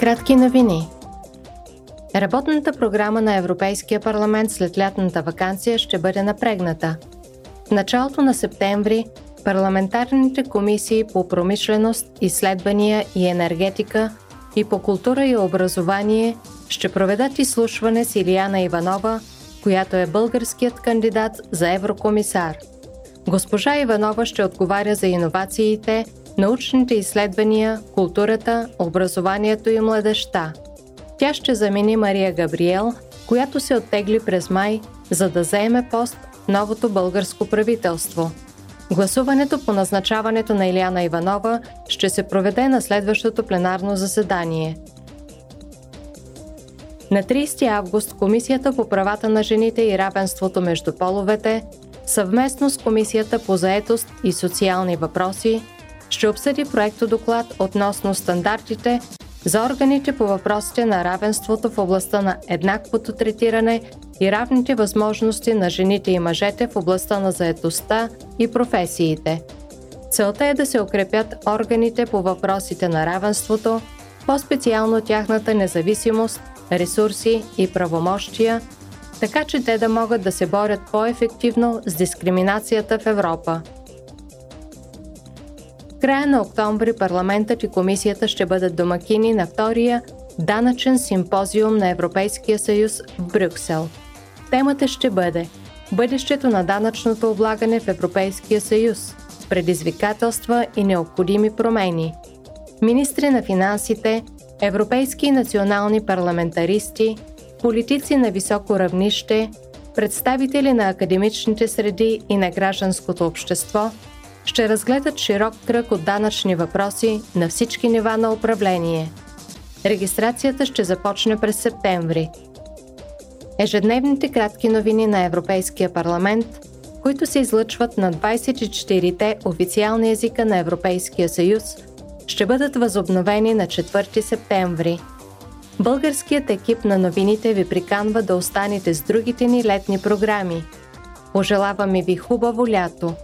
Кратки новини. Работната програма на Европейския парламент след лятната вакансия ще бъде напрегната. В началото на септември парламентарните комисии по промишленост, изследвания и енергетика и по култура и образование ще проведат изслушване с Илияна Иванова, която е българският кандидат за еврокомисар. Госпожа Иванова ще отговаря за иновациите, научните изследвания, културата, образованието и младеща. Тя ще замени Мария Габриел, която се оттегли през май, за да заеме пост новото българско правителство. Гласуването по назначаването на Илияна Иванова ще се проведе на следващото пленарно заседание. На 30 август Комисията по правата на жените и равенството между половете съвместно с Комисията по заетост и социални въпроси ще обсъди проекто доклад относно стандартите за органите по въпросите на равенството в областта на еднаквото третиране и равните възможности на жените и мъжете в областта на заетостта и професиите. Целта е да се укрепят органите по въпросите на равенството, по-специално тяхната независимост, ресурси и правомощия, така че те да могат да се борят по-ефективно с дискриминацията в Европа – края на октомври парламентът и комисията ще бъдат домакини на втория данъчен симпозиум на Европейския съюз в Брюксел. Темата ще бъде Бъдещето на данъчното облагане в Европейския съюз предизвикателства и необходими промени. Министри на финансите, европейски и национални парламентаристи, политици на високо равнище, представители на академичните среди и на гражданското общество – ще разгледат широк кръг от данъчни въпроси на всички нива на управление. Регистрацията ще започне през септември. Ежедневните кратки новини на Европейския парламент, които се излъчват на 24-те официални езика на Европейския съюз, ще бъдат възобновени на 4 септември. Българският екип на новините ви приканва да останете с другите ни летни програми. Пожелаваме ви хубаво лято!